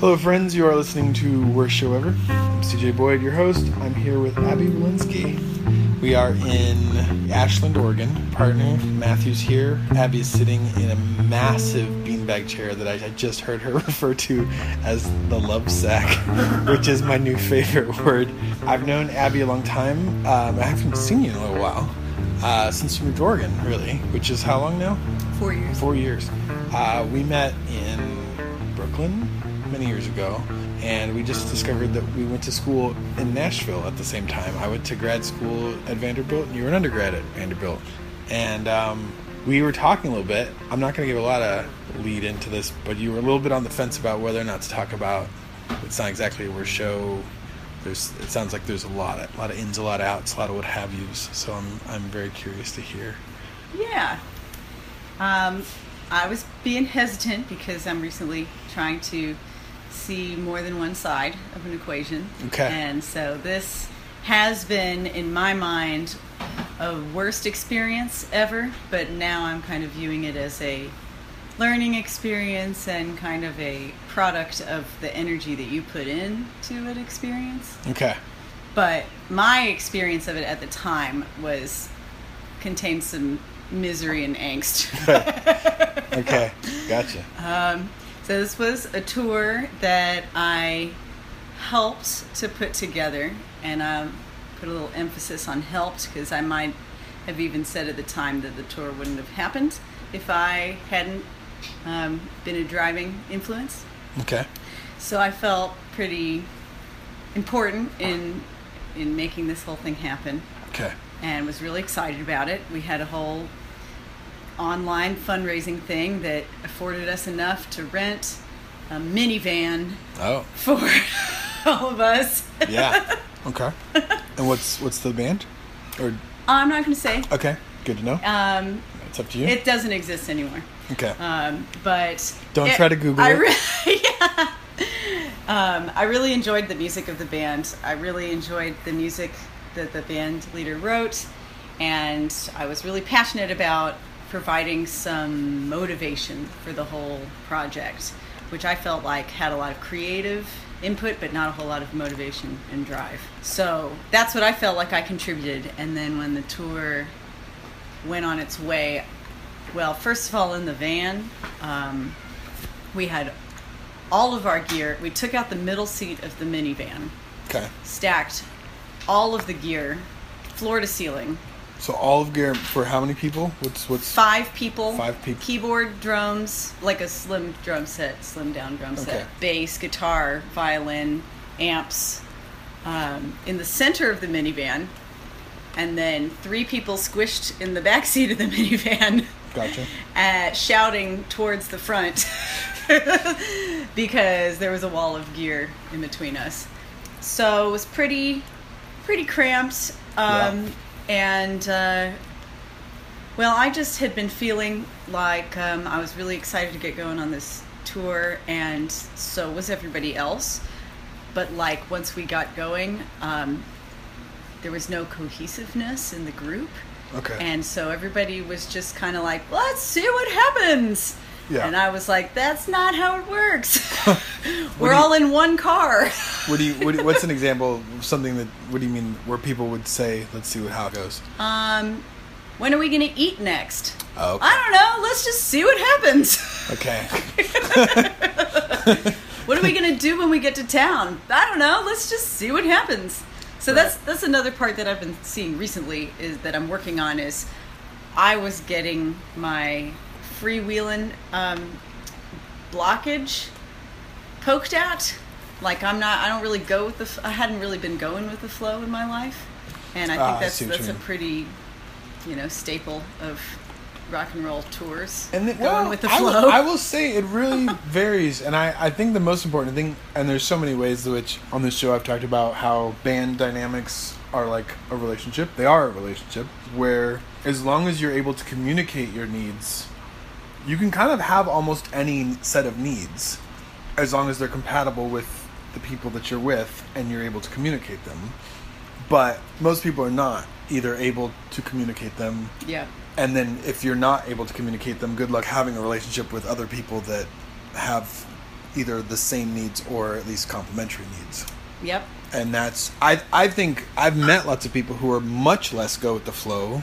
Hello, friends. You are listening to Worst Show Ever. I'm CJ Boyd, your host. I'm here with Abby Walensky. We are in Ashland, Oregon. Partner Matthew's here. Abby is sitting in a massive beanbag chair that I, just heard her refer to as the love sack, which is my new favorite word. I've known Abby a long time. Um, I haven't seen you in a little while. Uh, since you moved to Oregon, really, which is how long now? Four years. Four years. Uh, we met in Brooklyn many years ago, and we just discovered that we went to school in Nashville at the same time. I went to grad school at Vanderbilt, and you were an undergrad at Vanderbilt. And um, we were talking a little bit. I'm not going to give a lot of lead into this, but you were a little bit on the fence about whether or not to talk about. It's not exactly a worst show. There's, it sounds like there's a lot, of, a lot of ins, a lot of outs, a lot of what have yous. So I'm, I'm very curious to hear. Yeah. Um, I was being hesitant because I'm recently trying to see more than one side of an equation. Okay. And so this has been, in my mind, a worst experience ever, but now I'm kind of viewing it as a learning experience and kind of a product of the energy that you put into an experience. Okay. But my experience of it at the time was contained some misery and angst. okay, gotcha. Um, this was a tour that I helped to put together, and I put a little emphasis on helped because I might have even said at the time that the tour wouldn't have happened if I hadn't um, been a driving influence. Okay. So I felt pretty important in in making this whole thing happen Okay. and was really excited about it. We had a whole online fundraising thing that afforded us enough to rent a minivan Oh, for all of us. yeah. Okay. And what's what's the band? Or I'm not going to say. okay, good to know. Um, It's up to you. it doesn't exist anymore. okay. Um, but Don't it- try to Google I it. Yeah. Um, I really enjoyed the music of the band. I really enjoyed the music that the band leader wrote, and I was really passionate about providing some motivation for the whole project, which I felt like had a lot of creative input, but not a whole lot of motivation and drive. So that's what I felt like I contributed. And then when the tour went on its way, well, first of all, in the van, um, we had all of our gear. We took out the middle seat of the minivan, okay. stacked all of the gear, floor to ceiling. So all of gear for how many people? What's what's Five people. Five people. Keyboard, drums, like a slim drum set, slim down drum Okay. set. Bass, guitar, violin, amps. Um, in the center of the minivan, and then three people squished in the back seat of the minivan. Gotcha. uh, shouting towards the front because there was a wall of gear in between us. So it was pretty, pretty cramped. Um, And uh, well, I just had been feeling like um, I was really excited to get going on this tour, and so was everybody else. But like once we got going, um, there was no cohesiveness in the group. Okay. And so everybody was just kind of like, let's see what happens. Yeah. And I was like, that's not how it works. We're you- all in one car. what do you what, do what's an example of something that what do you mean where people would say let's see what how it goes? um, when are we going to eat next? Oh, okay. I don't know. Let's just see what happens. Okay. what are we going to do when we get to town? I don't know. Let's just see what happens. So that's that's another part that I've been seeing recently is that I'm working on is I was getting my freewheeling um, blockage poked at. Like I'm not. I don't really go with the. f- I hadn't really been going with the flow in my life, and I think Ah, that's that's a pretty, you know, staple of rock and roll tours. And the, going well, with the I will- flow. I will say it really varies, and I, I think the most important thing, and there's so many ways in which on this show I've talked about how band dynamics are like a relationship. They are a relationship where as long as you're able to communicate your needs, you can kind of have almost any set of needs, as long as they're compatible with the people that you're with and you're able to communicate them. But most people are not either able to communicate them yeah. and then if you're not able to communicate them good luck having a relationship with other people that have either the same needs or at least complementary needs. Yep. And that's I I think I've met lots of people who are much less go with the flow,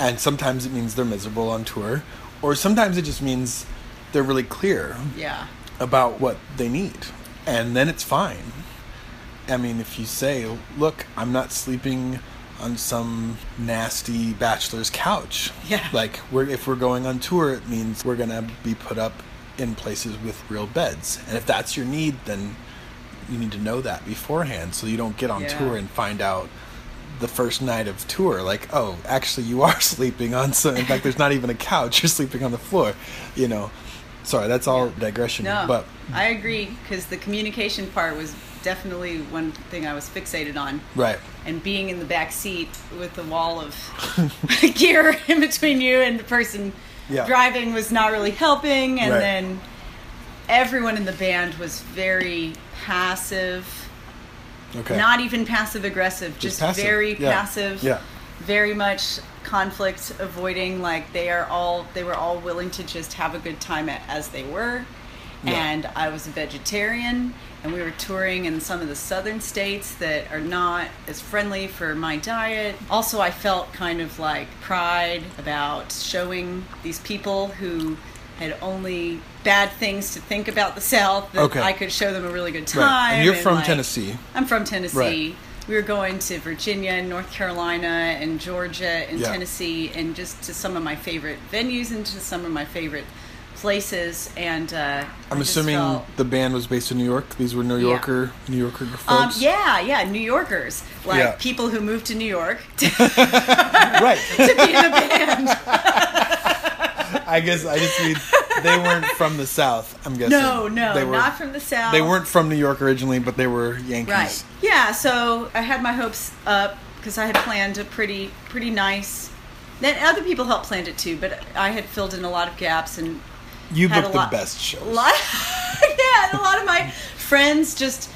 and sometimes it means they're miserable on tour, or sometimes it just means they're really clear Yeah. about what they need, and then it's fine. I mean, if you say, "Look, I'm not sleeping on some nasty bachelor's couch," Yeah. like we're if we're going on tour, it means we're gonna be put up in places with real beds, and if that's your need, then you need to know that beforehand, so you don't get on Yeah. tour and find out the first night of tour like oh actually you are sleeping on some in fact there's not even a couch you're sleeping on the floor you know sorry that's all digression No, but I agree because the communication part was definitely one thing I was fixated on. right And being in the back seat with the wall of gear in between you and the person Yeah. driving was not really helping. And Right. then everyone in the band was very passive. Okay Not even passive aggressive, just, passive. very Yeah. passive. Yeah. Very much conflict avoiding. Like they are all, they were all willing to just have a good time a- as they were. Yeah. And I was a vegetarian, and we were touring in some of the southern states that are not as friendly for my diet. Also, I felt kind of like pride about showing these people who had only bad things to think about the South that Okay. I could show them a really good time. right and you're from like- tennessee I'm from Tennessee. Right. We were going to Virginia and North Carolina and Georgia and Yeah. Tennessee and just to some of my favorite venues and to some of my favorite places. And uh, i'm assuming felt- the band was based in new york these were new Yeah. yorker new yorker folks Um, yeah, yeah, New Yorkers, like Yeah. people who moved to New York to, right to be in a band. i guess i just mean they weren't from the south i'm guessing No, no, they were, not from the South. they weren't from new york originally but they were yankees Right. Yeah. So I had my hopes up because I had planned a pretty pretty nice. Then other people helped plan it too, but I had filled in a lot of gaps and you had booked a lot, the best shows lot, yeah, and a lot of my friends just.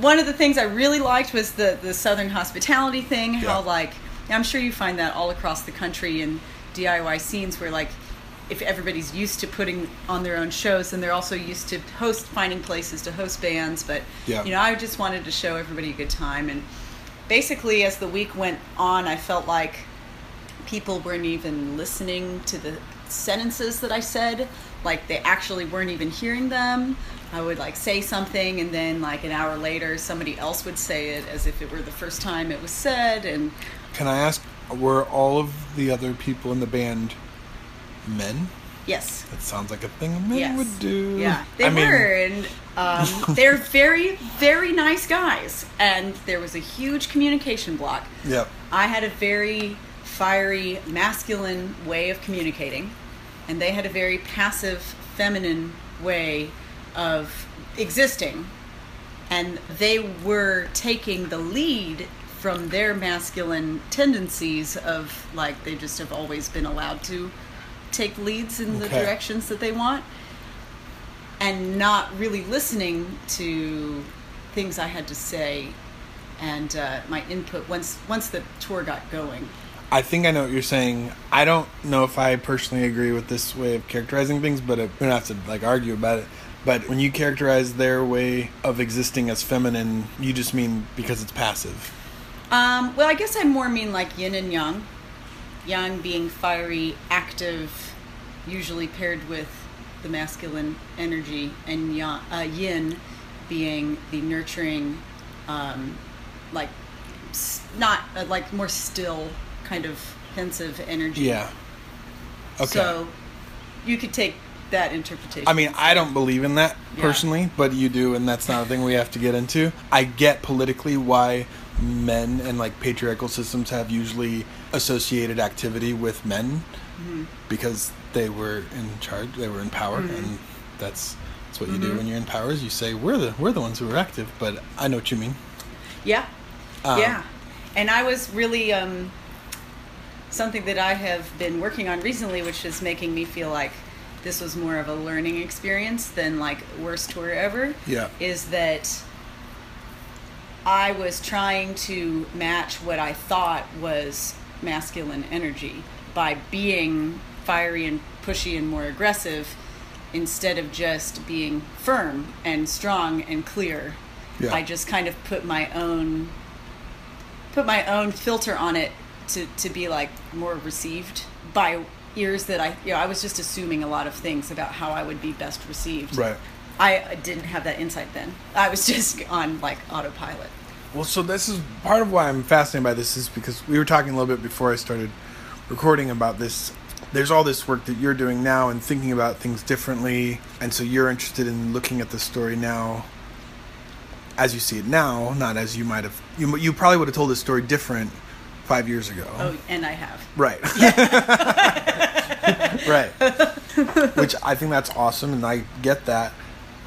One of the things I really liked was the the Southern hospitality thing. How Yeah. like I'm sure you find that all across the country in DIY scenes where like if everybody's used to putting on their own shows, and they're also used to host finding places to host bands. But Yeah. you know, I just wanted to show everybody a good time. And basically, as the week went on, I felt like people weren't even listening to the sentences that I said. Like they actually weren't even hearing them. I would like say something, and then like an hour later, somebody else would say it as if it were the first time it was said. And can i ask were all of the other people in the band men yes, that sounds like a thing men yes, would do Yeah, they I mean, were, and um, they're very, very nice guys. And there was a huge communication block. Yep. I had a very fiery, masculine way of communicating, and they had a very passive, feminine way of existing. And they were taking the lead from their masculine tendencies of, like, they just have always been allowed to take leads in the directions that they want and not really listening to things I had to say and uh, my input once once the tour got going. I think I know what you're saying. I don't know if I personally agree with this way of characterizing things, but it, we don't have to like argue about it. But when you characterize their way of existing as feminine, you just mean because it's passive. Um, well, I guess I more mean like yin and yang. Yang being fiery, active, usually paired with the masculine energy, and yang, uh, yin being the nurturing, um, like not uh, like more still kind of pensive energy. Yeah. Okay. So you could take that interpretation. I mean, I don't believe in that Yeah. personally, but you do, and that's not a thing we have to get into. I get politically why men and like patriarchal systems have usually associated activity with men Mm-hmm. because they were in charge, they were in power, and that's that's what you do Mm-hmm. when you're in power. Is you say we're the we're the ones who are active, but I know what you mean. Yeah. Um, yeah. And I was really um, something that I have been working on recently, which is making me feel like this was more of a learning experience than like worst tour ever. Yeah. Is that I was trying to match what I thought was masculine energy by being fiery and pushy and more aggressive instead of just being firm and strong and clear, Yeah. I just kind of put my own put my own filter on it to, to be like more received by ears that I you know I was just assuming a lot of things about how I would be best received. Right. I didn't have that insight then. I was just on like autopilot. Well, so this is part of why I'm fascinated by this is because we were talking a little bit before I started recording about this. There's all this work that you're doing now and thinking about things differently, and so you're interested in looking at the story now as you see it now, not as you might have. You you probably would have told this story different five years ago. Oh, and I have. Right. right. Which I think that's awesome, and I get that.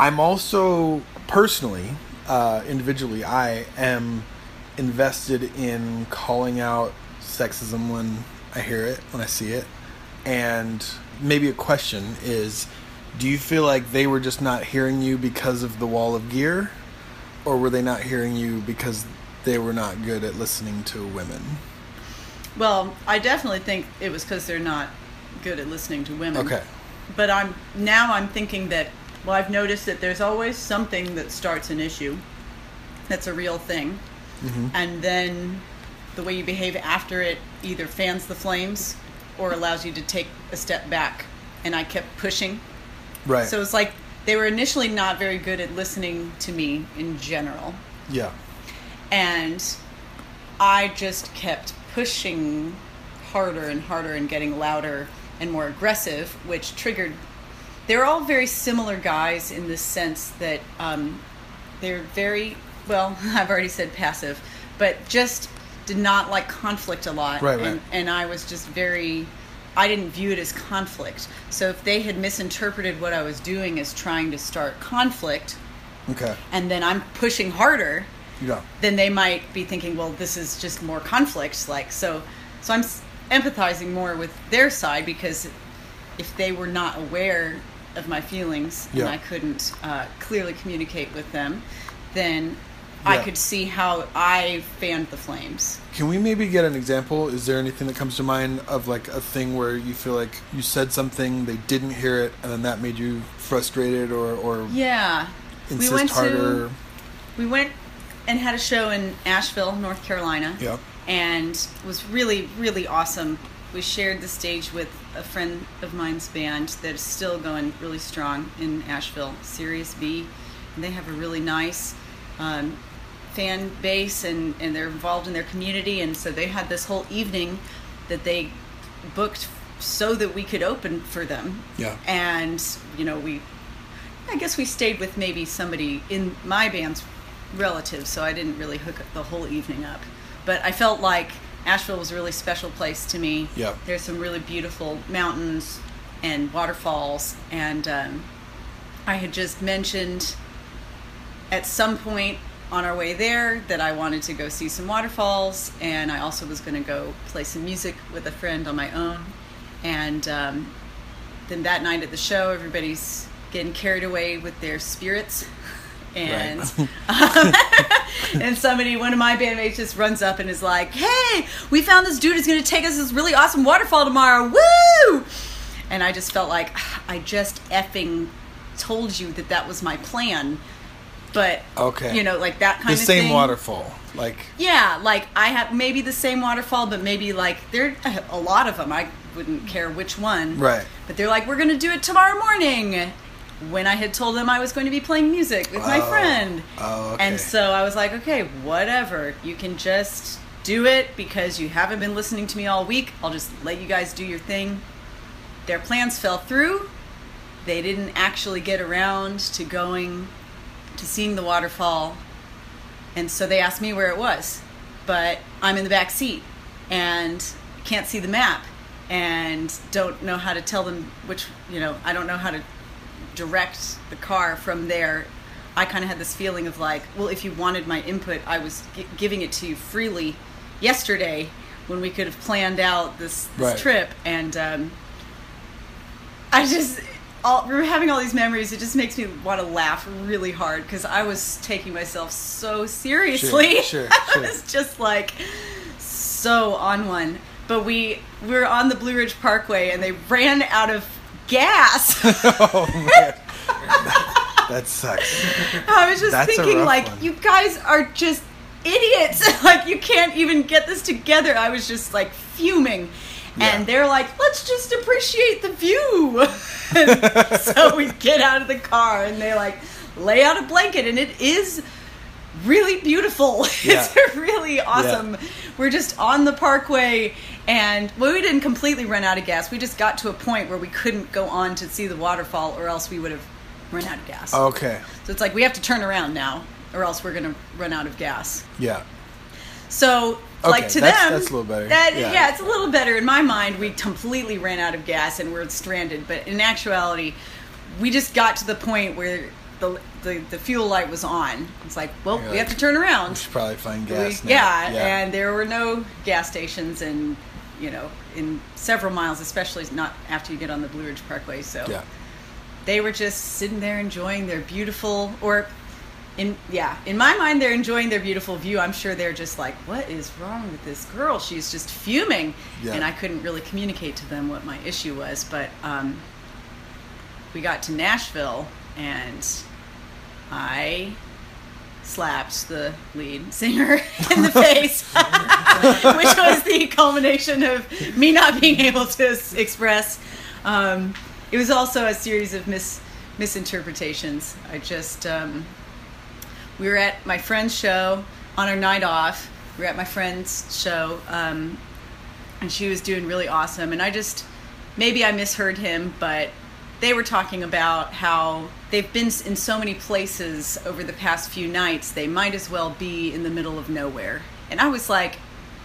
I'm also personally, uh, individually, I am invested in calling out sexism when I hear it, when I see it. And maybe a question is do you feel like they were just not hearing you because of the wall of gear? Or were they not hearing you because they were not good at listening to women? Well, I definitely think it was because they're not good at listening to women. Okay. But I'm now I'm thinking that well, I've noticed that there's always something that starts an issue. That's a real thing, Mm-hmm. and then the way you behave after it either fans the flames or allows you to take a step back. And I kept pushing. Right. So it's like they were initially not very good at listening to me in general. yeah. and I just kept pushing harder and harder and getting louder and more aggressive, which triggered. They're all very similar guys in the sense that um, they're very well. I've already said passive, but just did not like conflict a lot, Right, right. and and I was just very. I didn't view it as conflict. So if they had misinterpreted what I was doing as trying to start conflict, Okay. and then I'm pushing harder, Yeah. then they might be thinking, well, this is just more conflict. Like so, so I'm empathizing more with their side because if they were not aware of my feelings Yeah. and I couldn't uh, clearly communicate with them, then I could see how I fanned the flames. Can we maybe get an example? Is there anything that comes to mind of like a thing where you feel like you said something, they didn't hear it, and then that made you frustrated or, or Yeah, insist we went harder? to we went and had a show in Asheville, North Carolina. Yeah. and it was really really awesome we shared the stage with a friend of mine's band that is still going really strong in asheville sirius b. And they have a really nice um, fan base and, and they're involved in their community. And so they had this whole evening that they booked so that we could open for them. Yeah. and you know we i guess we stayed with maybe somebody in my band's relatives so i didn't really hook the whole evening up. But i felt like asheville was a really special place to me Yeah. there's some really beautiful mountains and waterfalls and um, i had just mentioned at some point on our way there that I wanted to go see some waterfalls, and I also was going to go play some music with a friend on my own. And um, then that night at the show, everybody's getting carried away with their spirits. And um, and somebody, one of my bandmates, just runs up and is like, "Hey, we found this dude who's going to take us to this really awesome waterfall tomorrow! Woo!" And I just felt like I just effing told you that that was my plan, but Okay. you know, like that kind the of the same thing. waterfall. Like, Yeah, like I have maybe the same waterfall, but maybe like there are a lot of them. I wouldn't care which one. Right. But they're like, we're going to do it tomorrow morning. When I had told them I was going to be playing music with my Oh. friend. Oh, okay. And so I was like, okay, whatever. You can just do it because you haven't been listening to me all week. I'll just let you guys do your thing. Their plans fell through. They didn't actually get around to going to seeing the waterfall. And so they asked me where it was. But I'm in the back seat and can't see the map and don't know how to tell them which, you know, I don't know how to direct the car from there. I kind of had this feeling of like, well, if you wanted my input, I was gi- giving it to you freely yesterday when we could have planned out this, this Right. trip. And um, I just, all, we're having all these memories. It just makes me want to laugh really hard because I was taking myself so seriously. Sure, sure, I sure. was just like so on one. But we we were on the Blue Ridge Parkway and they ran out of gas. oh man, that sucks. I was just That's thinking, like, one. you guys are just idiots. like, you can't even get this together. I was just like fuming. Yeah. And they're like, let's just appreciate the view. So we get out of the car and they like lay out a blanket, and it is really beautiful. Yeah. It's really awesome. We're just on the parkway, and well, we didn't completely run out of gas. We just got to a point where we couldn't go on to see the waterfall, or else we would have run out of gas. Okay, So it's like we have to turn around now, or else we're gonna run out of gas. yeah, So like to that's- them, that's a little better. That, Yeah. yeah. it's a little better in my mind. We completely ran out of gas and we're stranded. But in actuality, we just got to the point where the the, the fuel light was on. It's like, well, You're we have to turn around. we should probably find We- gas. now. yeah, and there were no gas stations, and you know, in several miles, especially not after you get on the Blue Ridge Parkway. So yeah, they were just sitting there enjoying their beautiful or in yeah in my mind they're enjoying their beautiful view i'm sure they're just like what is wrong with this girl she's just fuming Yeah. and i couldn't really communicate to them what my issue was but um, we got to nashville and i slapped the lead singer in the face which was the culmination of me not being able to express. Um, it was also a series of mis- misinterpretations. I just, um, we were at my friend's show on our night off. We were at my friend's show, um, and she was doing really awesome. And I just, maybe I misheard him, but they were talking about how they've been in so many places over the past few nights, they might as well be in the middle of nowhere. And I was like,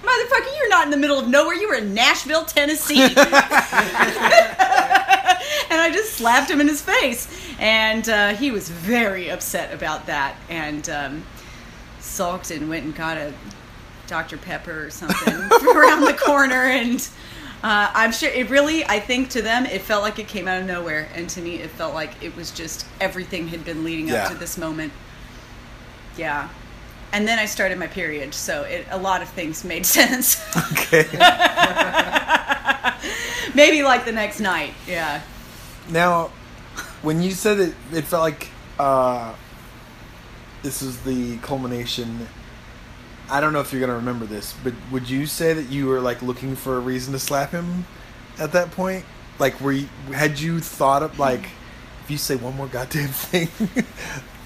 motherfucker, you're not in the middle of nowhere. You were in Nashville, Tennessee. and I just slapped him in his face. And uh, he was very upset about that and um, sulked and went and got a Dr. Pepper or something around the corner. And uh, I'm sure it really, I think to them, it felt like it came out of nowhere. And to me, it felt like it was just everything had been leading Yeah. up to this moment. Yeah. And then I started my period, so it, a lot of things made sense. okay. Maybe like the next night. Yeah. Now, when you said it, it felt like uh, this is the culmination. I don't know if you're gonna remember this, but would you say that you were like looking for a reason to slap him at that point? Like, were you, had you thought of like, if you say one more goddamn thing,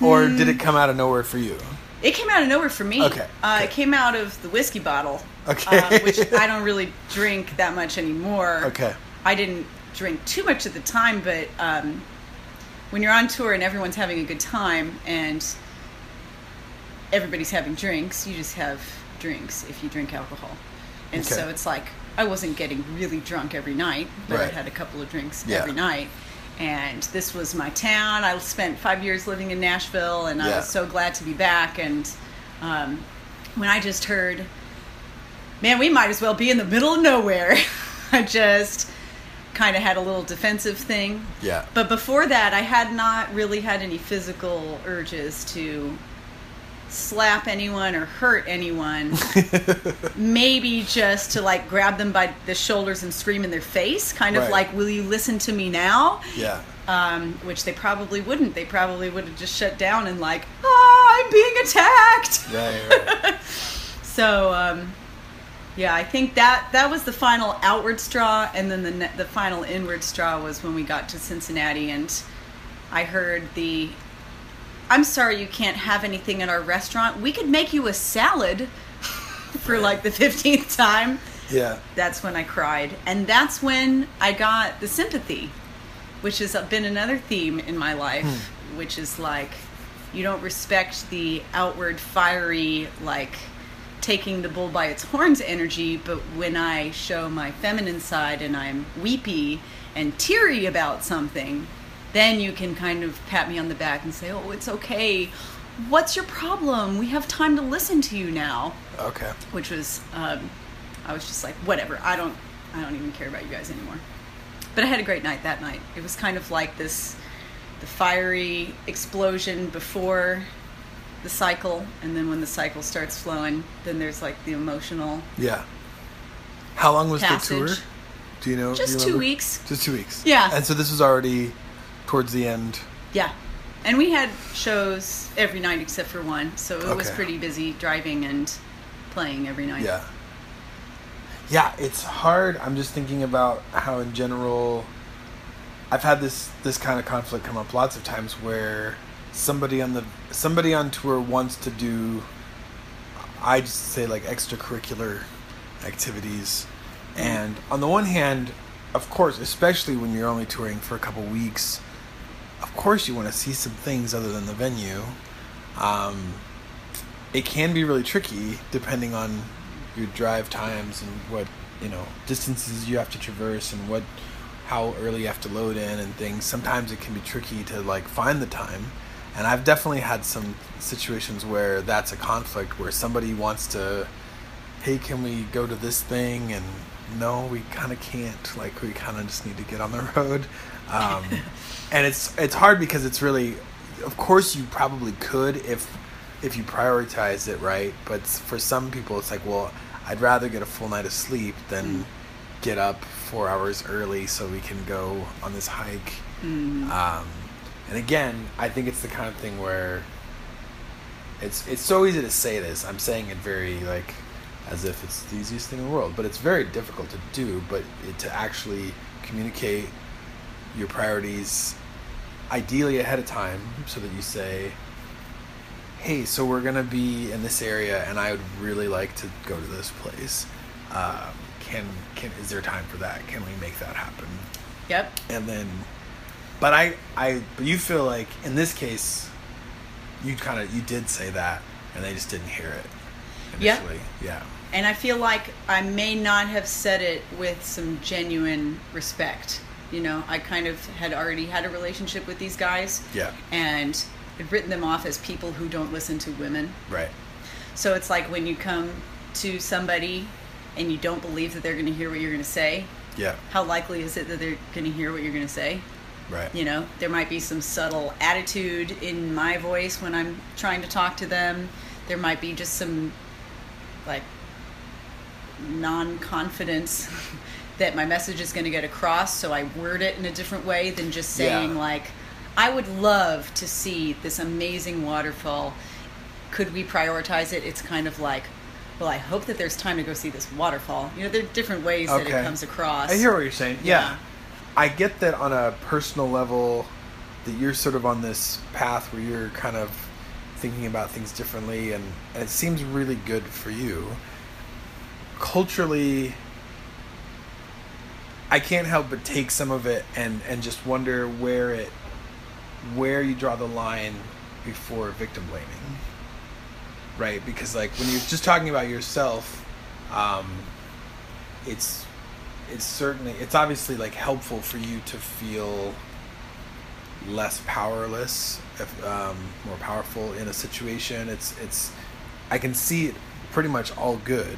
or did it come out of nowhere for you? It came out of nowhere for me. Okay, Uh, okay. It came out of the whiskey bottle. Okay. uh, which I don't really drink that much anymore. Okay. I didn't drink too much at the time, but um, when you're on tour and everyone's having a good time and everybody's having drinks, you just have drinks if you drink alcohol. And Okay. so it's like I wasn't getting really drunk every night, but I had a couple of drinks Yeah. every night. And this was my town. I spent five years living in Nashville, and I was so glad to be back. And um, when I just heard, man, we might as well be in the middle of nowhere, I just kind of had a little defensive thing. Yeah. But before that, I had not really had any physical urges to slap anyone or hurt anyone. Maybe just to like grab them by the shoulders and scream in their face, kind of Right. like, "Will you listen to me now?" Yeah. Um, which they probably wouldn't. They probably would have just shut down and like, "Ah, I'm being attacked." Right. right. So, um, yeah, I think that that was the final outward straw, and then the the final inward straw was when we got to Cincinnati, and I heard the, "I'm sorry, you can't have anything in our restaurant. We could make you a salad." For like the fifteenth time, Yeah. that's when I cried, and that's when I got the sympathy, which has been another theme in my life, hmm. which is like you don't respect the outward fiery like taking the bull by its horns energy, but when I show my feminine side and I'm weepy and teary about something, then you can kind of pat me on the back and say, "Oh, it's okay. What's your problem? We have time to listen to you now." Okay. which was um, I was just like whatever I don't I don't even care about you guys anymore but I had a great night that night it was kind of like this the fiery explosion before the cycle and then when the cycle starts flowing then there's like the emotional Yeah. How long was the tour? Do you know? Just you two weeks. Just two weeks. Yeah. And so this was already towards the end. Yeah. And we had shows every night except for one, so it was pretty busy driving and playing every night. Yeah. Yeah, it's hard. I'm just thinking about how in general I've had this this kind of conflict come up lots of times where somebody on the somebody on tour wants to do I just say like extracurricular activities. And on the one hand, of course, especially when you're only touring for a couple weeks, of course you want to see some things other than the venue. Um, it can be really tricky depending on your drive times and what you know distances you have to traverse and what how early you have to load in and things. Sometimes it can be tricky to like find the time. And i've definitely had some situations where that's a conflict where somebody wants to hey can we go to this thing? And no we kind of can't. Like we kind of just need to get on the road um, and it's it's hard because it's really of course you probably could if if you prioritize it right? But for some people it's like well i'd rather get a full night of sleep than get up four hours early so we can go on this hike. Um, and again i think it's the kind of thing where it's it's so easy to say this. I'm saying it very like as if it's the easiest thing in the world but it's very difficult to do but it, to actually communicate your priorities ideally ahead of time so that you say hey so we're going to be in this area and i would really like to go to this place um, can can is there time for that can we make that happen Yep. and then but i i but you feel like in this case you kind of you did say that and they just didn't hear it Yeah. initially yeah And I feel like I may not have said it with some genuine respect. You know, I kind of had already had a relationship with these guys. Yeah. And had written them off as people who don't listen to women. right So it's like when you come to somebody and you don't believe that they're going to hear what you're going to say, yeah how likely is it that they're going to hear what you're going to say? right You know, there might be some subtle attitude in my voice when I'm trying to talk to them. There might be just some like non confidence that my message is going to get across, so I word it in a different way than just saying, Yeah. like, I would love to see this amazing waterfall. Could we prioritize it? It's kind of like, well, I hope that there's time to go see this waterfall. You know, there are different ways that it comes across. I hear what you're saying. Yeah. Yeah. I get that on a personal level that you're sort of on this path where you're kind of thinking about things differently and, and it seems really good for you. Culturally I can't help but take some of it and, and just wonder where it where you draw the line before victim blaming. Right? Because like when you're just talking about yourself, um, it's it's certainly it's obviously like helpful for you to feel less powerless if, um, more powerful in a situation it's it's i can see it pretty much all good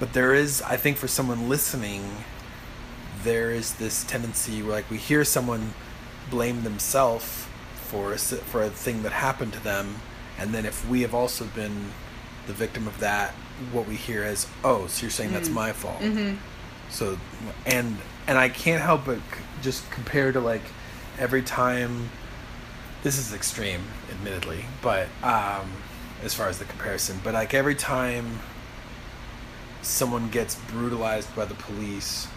but there is i think for someone listening there is this tendency where like we hear someone blame themselves for a, for a thing that happened to them and then if we have also been the victim of that what we hear is oh so you're saying that's my fault Mm-hmm. so and and I can't help but c- just compare to like every time. This is extreme, admittedly, but um, as far as the comparison, but like every time someone gets brutalized by the police,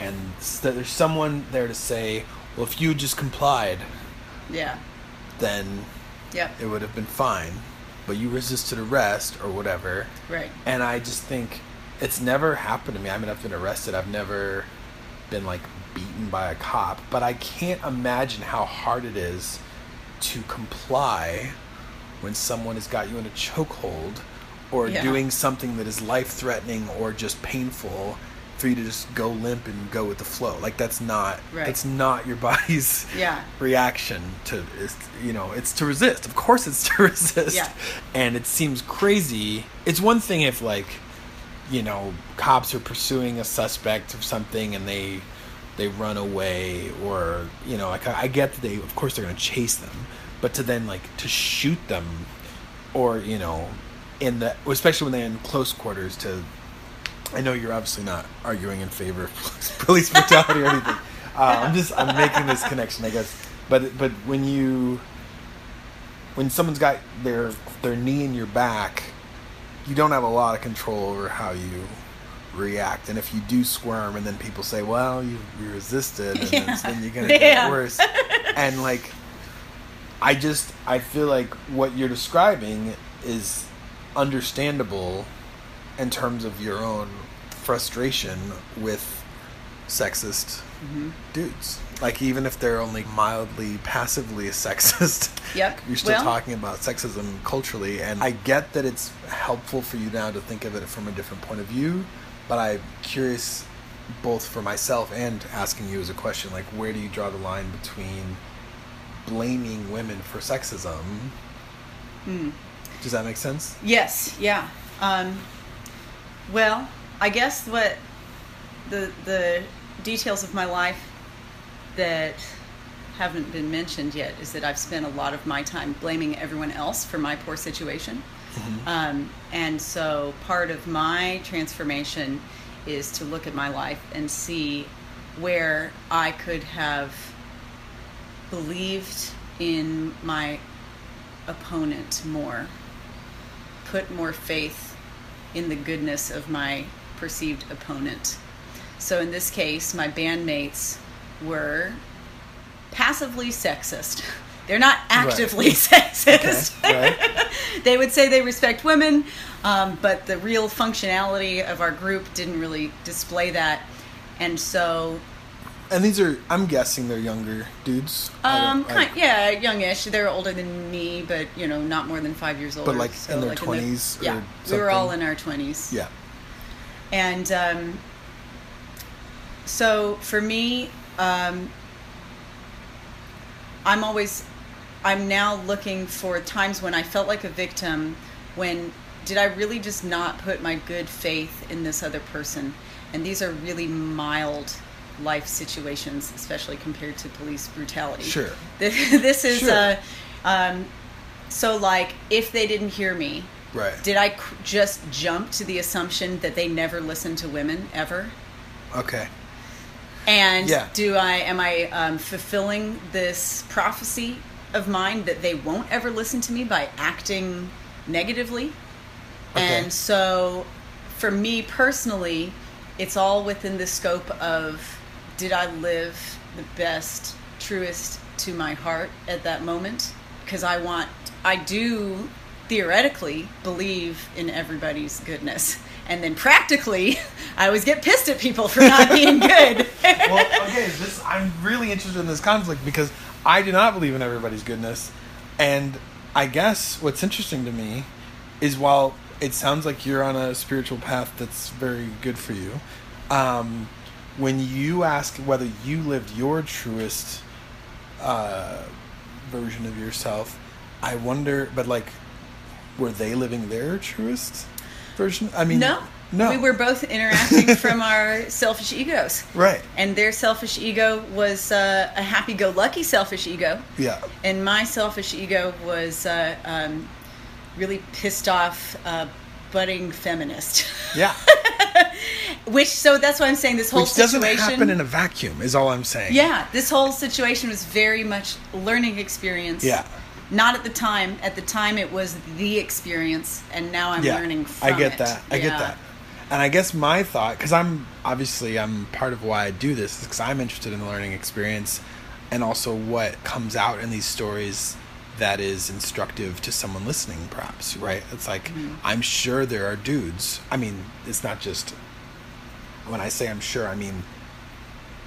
and s- there's someone there to say, "Well, if you just complied, Yeah. then Yep. it would have been fine," but you resisted arrest or whatever. Right. And I just think it's never happened to me. I mean, I've been arrested. I've never been like beaten by a cop, but I can't imagine how hard it is to comply when someone has got you in a chokehold or Yeah. doing something that is life threatening or just painful for you to just go limp and go with the flow. Like that's not Right. that's not your body's Yeah. reaction to is you know it's to resist of course it's to resist Yeah. and it seems crazy it's one thing if like you know cops are pursuing a suspect or something and they they run away or you know like i I get that they of course they're going to chase them but to then like to shoot them or you know in the especially when they're in close quarters to I know you're obviously not arguing in favor of police brutality or anything. Uh, I'm just I'm making this connection, I guess. But but when you when someone's got their their knee in your back, you don't have a lot of control over how you react. And if you do squirm, and then people say, "Well, you, you resisted," and Yeah. then, then you're gonna get Yeah. it worse. and like, I just I feel like what you're describing is understandable in terms of your own frustration with sexist Mm-hmm. dudes. Like even if they're only mildly passively sexist, Yep. you're still Well- talking about sexism culturally. And I get that it's helpful for you now to think of it from a different point of view, but I'm curious both for myself and asking you as a question, like where do you draw the line between blaming women for sexism? Hmm. Does that make sense? Yes, yeah. Um, well, I guess what the the details of my life that haven't been mentioned yet is that I've spent a lot of my time blaming everyone else for my poor situation. Um, and so part of my transformation is to look at my life and see where I could have believed in my opponent more, put more faith in the goodness of my perceived opponent. So in this case, my bandmates were passively sexist. They're not actively sexist. Okay, right. they would say they respect women, um, but the real functionality of our group didn't really display that. And so And these are, I'm guessing they're younger dudes. I Um, I- kind, yeah, youngish. They're older than me, but you know, not more than five years old. But like, in their 20s or yeah, we were all in our twenties. Yeah. And um, so for me, um, I'm always, I'm now looking for times when I felt like a victim. When did I really just not put my good faith in this other person? And these are really mild life situations, especially compared to police brutality. Sure. This is Sure. uh, um, so like if they didn't hear me, Right. did I c- just jump to the assumption that they never listen to women ever? okay. And Yeah. do I am I um, fulfilling this prophecy of mine that they won't ever listen to me by acting negatively? Okay. And so, for me personally, it's all within the scope of did I live the best, truest to my heart at that moment? Because I want, I do theoretically believe in everybody's goodness. And then practically, I always get pissed at people for not being good. well, okay, this I'm really interested in this conflict because I do not believe in everybody's goodness, and I guess what's interesting to me is while it sounds like you're on a spiritual path that's very good for you, um, when you ask whether you lived your truest uh, version of yourself, I wonder, but like, were they living their truest version? I mean, no. no, We were both interacting from our selfish egos. right. And their selfish ego was uh, a happy go lucky selfish ego. Yeah, And my selfish ego was uh, um, really pissed off, uh, budding feminist. yeah. Which, so that's why I'm saying this whole situation. Which doesn't happen in a vacuum, is all I'm saying. yeah, this whole situation was very much learning experience. Yeah. Not at the time. At the time, it was the experience, and now I'm yeah. learning from I get it. that. I Yeah. get that. And I guess my thought, because I'm obviously I'm part of why I do this, is because I'm interested in the learning experience, and also what comes out in these stories that is instructive to someone listening, perhaps. Right? It's like Mm-hmm. I'm sure there are dudes. I mean, it's not just when I say I'm sure, I mean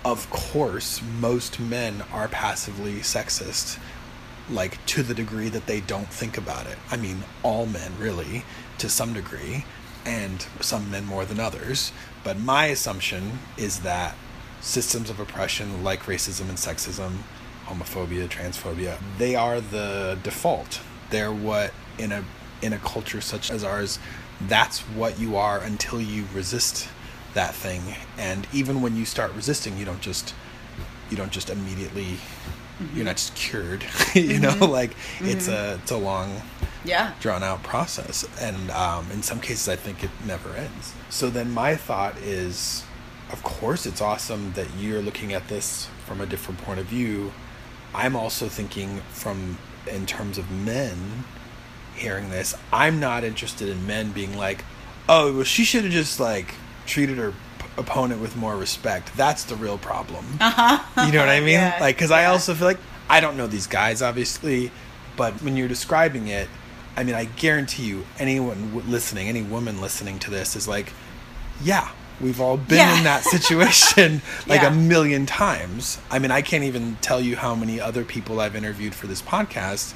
of course, most men are passively sexist, like to the degree that they don't think about it. I mean, all men, really, to some degree, and some men more than others. But my assumption is that systems of oppression like racism and sexism, homophobia, transphobia, they are the default. They're what in a in a culture such as ours, that's what you are until you resist that thing. And even when you start resisting, you don't just you don't just immediately mm-hmm. you're not just cured. you know, mm-hmm. like it's a mm-hmm. it's a long Yeah. drawn out process and um, in some cases i think it never ends so then my thought is of course it's awesome that you're looking at this from a different point of view. I'm also thinking from in terms of men hearing this. I'm not interested in men being like, "Oh, well she should have just like treated her p- opponent with more respect." That's the real problem. Uh-huh. You know what I mean? Yeah, like, because I also feel like I don't know these guys, obviously, but when you're describing it, I mean, I guarantee you, anyone listening, any woman listening to this is like, yeah, we've all been Yeah. in that situation like Yeah. a million times. I mean, I can't even tell you how many other people I've interviewed for this podcast,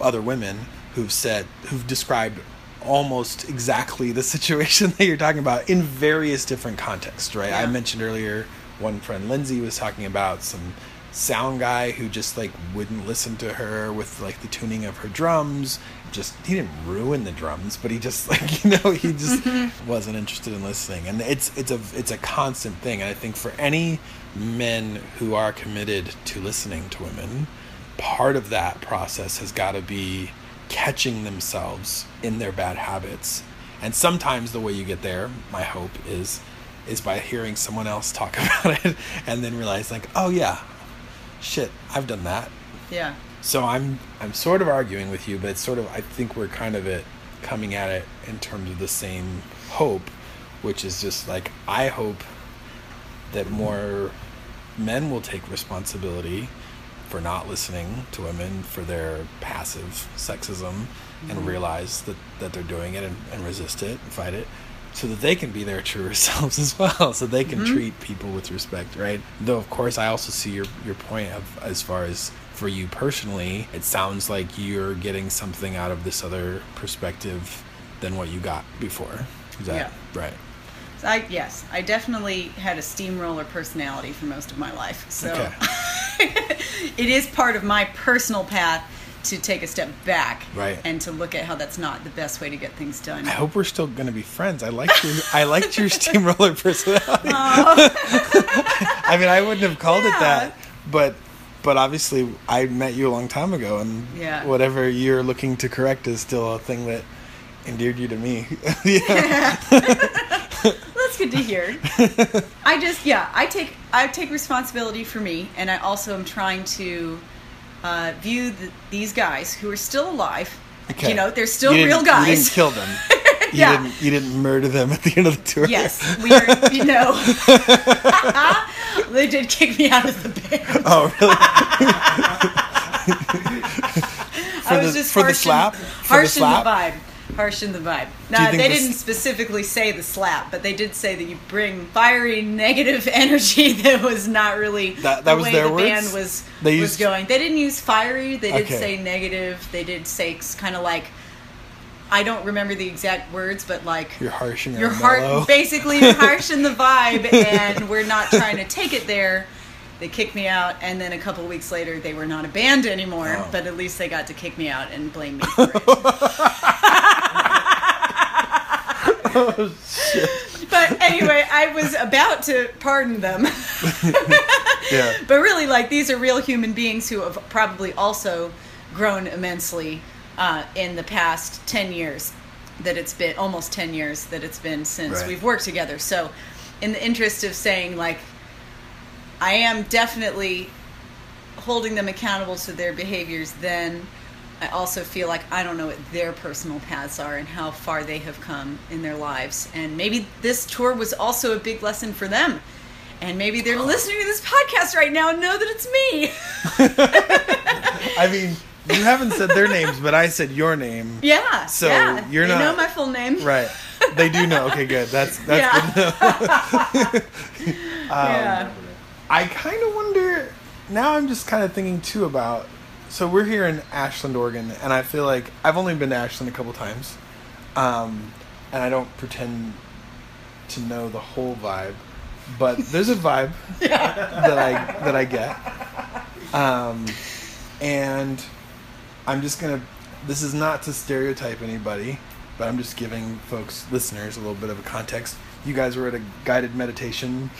other women who've said, who've described almost exactly the situation that you're talking about in various different contexts, right? I mentioned earlier one friend Lindsay was talking about some sound guy who just like wouldn't listen to her with like the tuning of her drums. Just he didn't ruin the drums but he just like you know he just mm-hmm. wasn't interested in listening. And it's it's a it's a constant thing. And i think for any men who are committed to listening to women part of that process has got to be catching themselves in their bad habits and sometimes the way you get there my hope is is by hearing someone else talk about it and then realize like oh yeah shit i've done that Yeah. so i'm i'm sort of arguing with you but it's sort of i think we're kind of it coming at it in terms of the same hope which is just like i hope that more men will take responsibility for not listening to women for their passive sexism and mm-hmm. realize that, that they're doing it and, and resist it and fight it so that they can be their truer selves as well so they can mm-hmm. treat people with respect right? Though of course i also see your, your point of as far as for you personally it sounds like you're getting something out of this other perspective than what you got before. Is that right? So I yes, I definitely had a steamroller personality for most of my life. So it is part of my personal path to take a step back Right. and to look at how that's not the best way to get things done. I hope we're still going to be friends. I liked your I liked your steamroller personality. I mean, I wouldn't have called it that, but but obviously I met you a long time ago, and Yeah. whatever you're looking to correct is still a thing that endeared you to me. yeah. That's good to hear. I just yeah, I take I take responsibility for me, and I also am trying to uh, view the, these guys who are still alive. Okay. You know, they're still You real guys. You didn't kill them. You Yeah. didn't. You didn't murder them at the end of the tour. Yes, we are. You know, they did kick me out of the band. Oh, really? I was the- just for the harshing- slap? For the slap? the vibe. Harshing the vibe. Now they this- didn't specifically say the slap, but they did say that you bring fiery negative energy that was not really That- that the was way their the words? band was They was used- going. They didn't use fiery. They did Okay. say negative. They did say kind of like. I don't remember the exact words, but like You're harshing your our heart basically you're harshing the vibe and we're not trying to take it there they kicked me out and then a couple weeks later they were not a band anymore Oh. but at least they got to kick me out and blame me for it but anyway i was about to pardon them Yeah. but really like these are real human beings who have probably also grown immensely uh, in the past 10 years that it's been almost 10 years that it's been since Right. we've worked together so in the interest of saying like i am definitely holding them accountable to their behaviors then i also feel like i don't know what their personal paths are and how far they have come in their lives and maybe this tour was also a big lesson for them and maybe they're oh. listening to this podcast right now and know that it's me I mean, you haven't said their names, but I said your name. yeah So, yeah. you're they not- know my full name Right. They do know. Okay, good. That's that's yeah good. Um, yeah I kind of wonder. Now I'm just kind of thinking too about. So we're here in Ashland, Oregon, and I feel like I've only been to Ashland a couple times, um, and I don't pretend to know the whole vibe, but there's a vibe that I that I get, um, and I'm just gonna. This is not to stereotype anybody, but I'm just giving folks, listeners, a little bit of a context. You guys were at a guided meditation,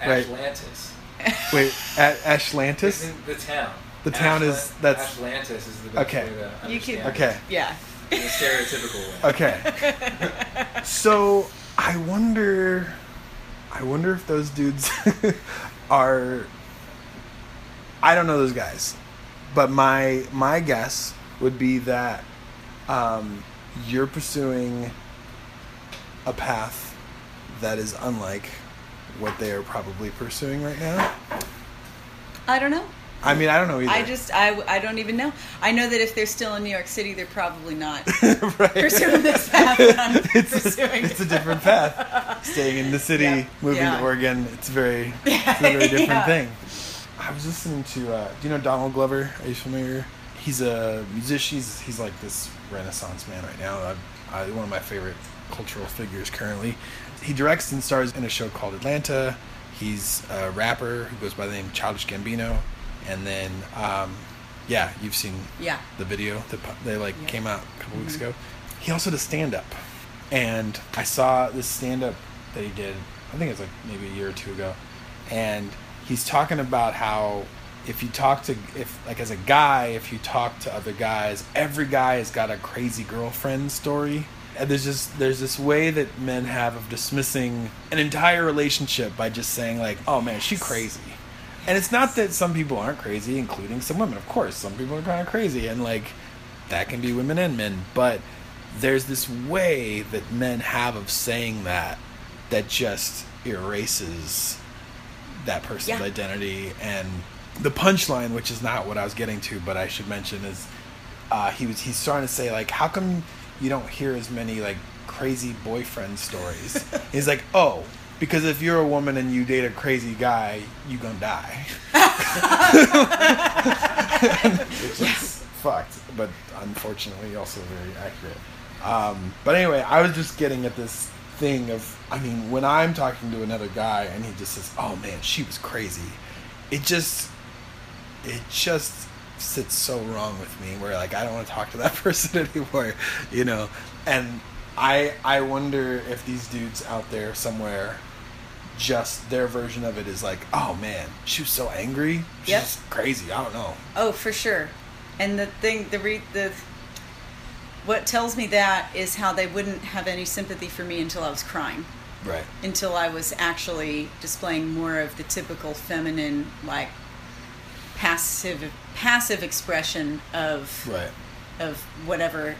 right? Atlantis. Wait, at Ashlantis? Isn't the town. The town is- Ashla- that's- Atlantis is the best Okay. way to You can- it Okay, yeah In a stereotypical way. okay. So I wonder. I wonder if those dudes are. I don't know those guys, but my my guess would be that um, you're pursuing a path that is unlike what they are probably pursuing right now. I don't know. I mean, I don't know either. I just I, I don't even know. I know that if they're still in New York City, they're probably not right. pursuing this path it's, pursuing. A, it's a different path. Staying in the city, Yeah. moving Yeah. to Oregon, it's very, it's a very different Yeah. thing. I was listening to, uh, do you know Donald Glover? Are you familiar? He's a musician. He's, he's like this renaissance man right now. I, I, one of my favorite cultural figures currently. He directs and stars in a show called Atlanta. He's a rapper who goes by the name Childish Gambino. And then, um, yeah, you've seen Yeah. the video that they like Yeah. came out a couple weeks ago. He also does stand up, and I saw this stand up that he did. I think it was like maybe a year or two ago, and he's talking about how if you talk to if like as a guy, if you talk to other guys, every guy has got a crazy girlfriend story. And there's just there's this way that men have of dismissing an entire relationship by just saying like, "Oh man, she crazy." And it's not that some people aren't crazy, including some women. Of course, some people are kind of crazy, and like that can be women and men. But there's this way that men have of saying that that just erases that person's Yeah. identity. And the punchline, which is not what I was getting to, but I should mention, is uh, he was he's starting to say like, how come you don't hear as many like crazy boyfriend stories? he's like, oh. Because if you're a woman and you date a crazy guy, you gonna die. Which is fucked, but unfortunately also very accurate. Um, but anyway, I was just getting at this thing of, I mean, when I'm talking to another guy and he just says, "Oh man, she was crazy," it just, it just sits so wrong with me. Where like I don't want to talk to that person anymore, you know. And I I wonder if these dudes out there somewhere just their version of it is like, oh man, she was so angry. She's Yep. just crazy. I don't know. Oh, for sure. And the thing, the re, the what tells me that is how they wouldn't have any sympathy for me until I was crying, Right. until I was actually displaying more of the typical feminine, like passive passive expression of Right. of whatever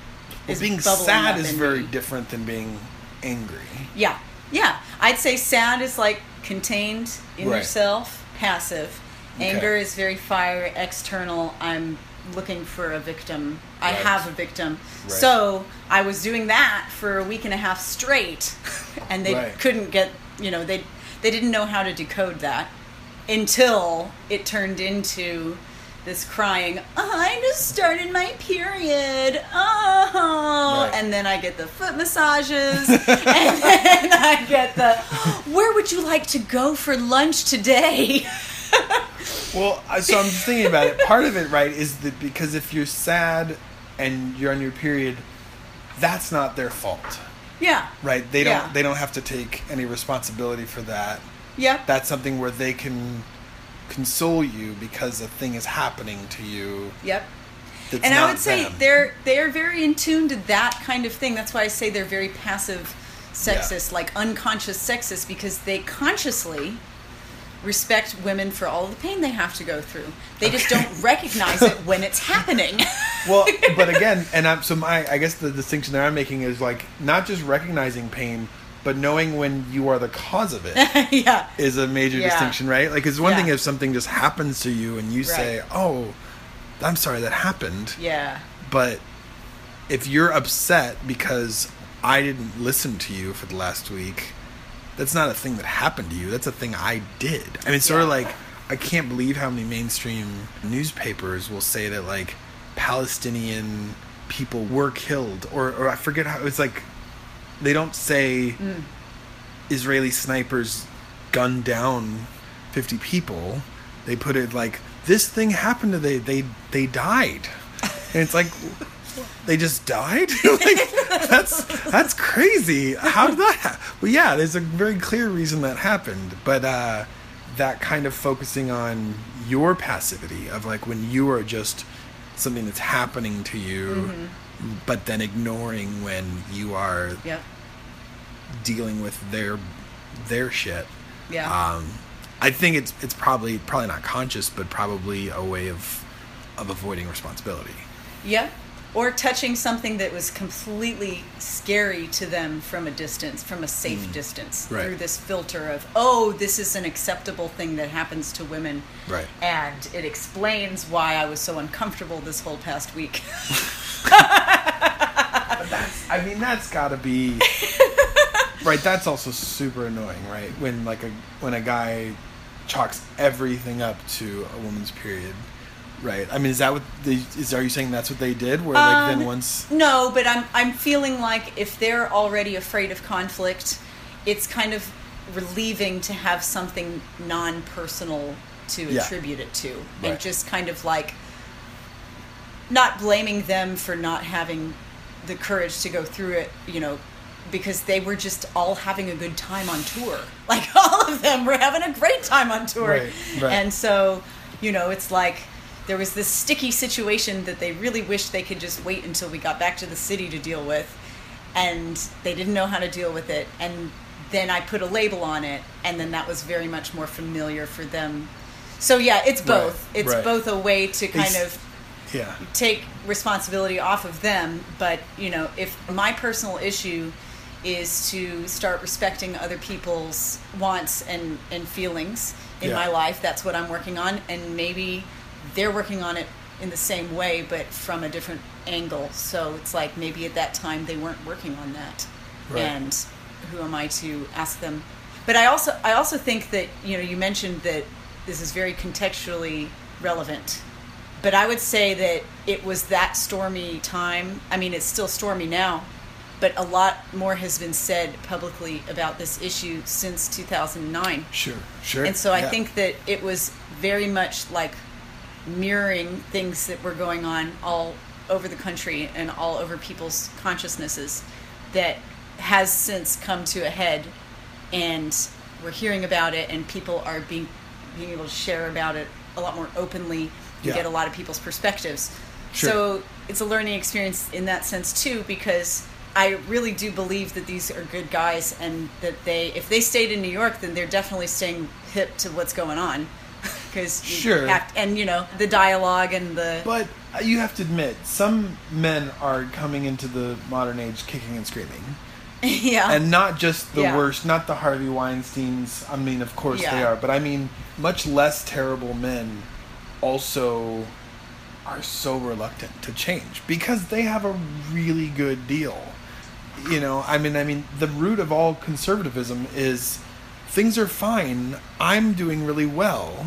Well, is being sad is very me. different than being angry. Yeah, yeah. I'd say sad is like contained in Right. yourself, passive. Okay. Anger is very fire, external. I'm looking for a victim. I have a victim. Right. So I was doing that for a week and a half straight, and they Right. couldn't get. You know, they they didn't know how to decode that until it turned into this crying. "Oh, I just started my period. Oh, Right. and then I get the foot massages, and then I get the. Where would you like to go for lunch today? Well, so I'm just thinking about it. Part of it, right, is that because if you're sad and you're on your period, that's not their fault, yeah, right? They don't Yeah. they don't have to take any responsibility for that. Yep, That's something where they can console you because a thing is happening to you. yep. And I would say them. they're they're very in tune to that kind of thing. That's why I say they're very passive sexist, like unconscious sexist, because they consciously respect women for all the pain they have to go through. They just don't recognize it when it's happening. well, but again, and I'm, so my I guess the distinction that I'm making is like not just recognizing pain, but knowing when you are the cause of it. yeah. is a major Yeah. distinction, right? Like, it's one Yeah. thing if something just happens to you and you say, "Oh, I'm sorry that happened," Yeah. but if you're upset because I didn't listen to you for the last week, that's not a thing that happened to you. That's a thing I did. I mean, sort of like I can't believe how many mainstream newspapers will say that like Palestinian people were killed, or or I forget how it's like they don't say Mm. Israeli snipers gunned down 50 people. They put it like this thing happened to they they they died. And it's like they just died? like that's that's crazy. How did that happen? Well, yeah, there's a very clear reason that happened, but uh that kind of focusing on your passivity of like when you are just something that's happening to you but then ignoring when you are Yep. dealing with their their shit. Yeah. Um, I think it's it's probably probably not conscious, but probably a way of of avoiding responsibility. Yeah. Or touching something that was completely scary to them from a distance, from a safe mm. distance, Right. through this filter of, oh, this is an acceptable thing that happens to women. Right. And it explains why I was so uncomfortable this whole past week. I mean that's got to be right. That's also super annoying, right? When like a when a guy chalks everything up to a woman's period. Right. I mean, is that what they, is? Are you saying that's what they did? Where like then Um, once No, but I'm I'm feeling like if they're already afraid of conflict, it's kind of relieving to have something non-personal to Yeah. attribute it to, Right. and just kind of like not blaming them for not having the courage to go through it, you know, because they were just all having a good time on tour. Like all of them were having a great time on tour. Right, right. And so, you know, it's like there was this sticky situation that they really wished they could just wait until we got back to the city to deal with. And they didn't know how to deal with it. And then I put a label on it, and then that was very much more familiar for them. So, yeah, it's Right, both. It's right. both a way to kind It's- of yeah take responsibility off of them but you know if my personal issue is to start respecting other people's wants and and feelings in Yeah. my life that's what i'm working on and maybe they're working on it in the same way but from a different angle so it's like maybe at that time they weren't working on that Right. and who am i to ask them but i also i also think that you know you mentioned that this is very contextually relevant but I would say that it was that stormy time. I mean, it's still stormy now, but a lot more has been said publicly about this issue since 2009. sure sure And so I yeah. think that it was very much like mirroring things that were going on all over the country and all over people's consciousnesses that has since come to a head and we're hearing about it and people are being being able to share about it a lot more openly and Yeah. get a lot of people's perspectives. Sure. So it's a learning experience in that sense too because I really do believe that these are good guys and that they if they stayed in New York then they're definitely staying hip to what's going on because Sure. have, and you know the dialogue and the But uh, you have to admit, some men are coming into the modern age kicking and screaming. yeah and not just the Yeah. worst, not the Harvey Weinstein's. I mean, of course they are, but I mean, much less terrible men also are so reluctant to change because they have a really good deal. You know, I mean, I mean, the root of all conservatism is things are fine. I'm doing really well.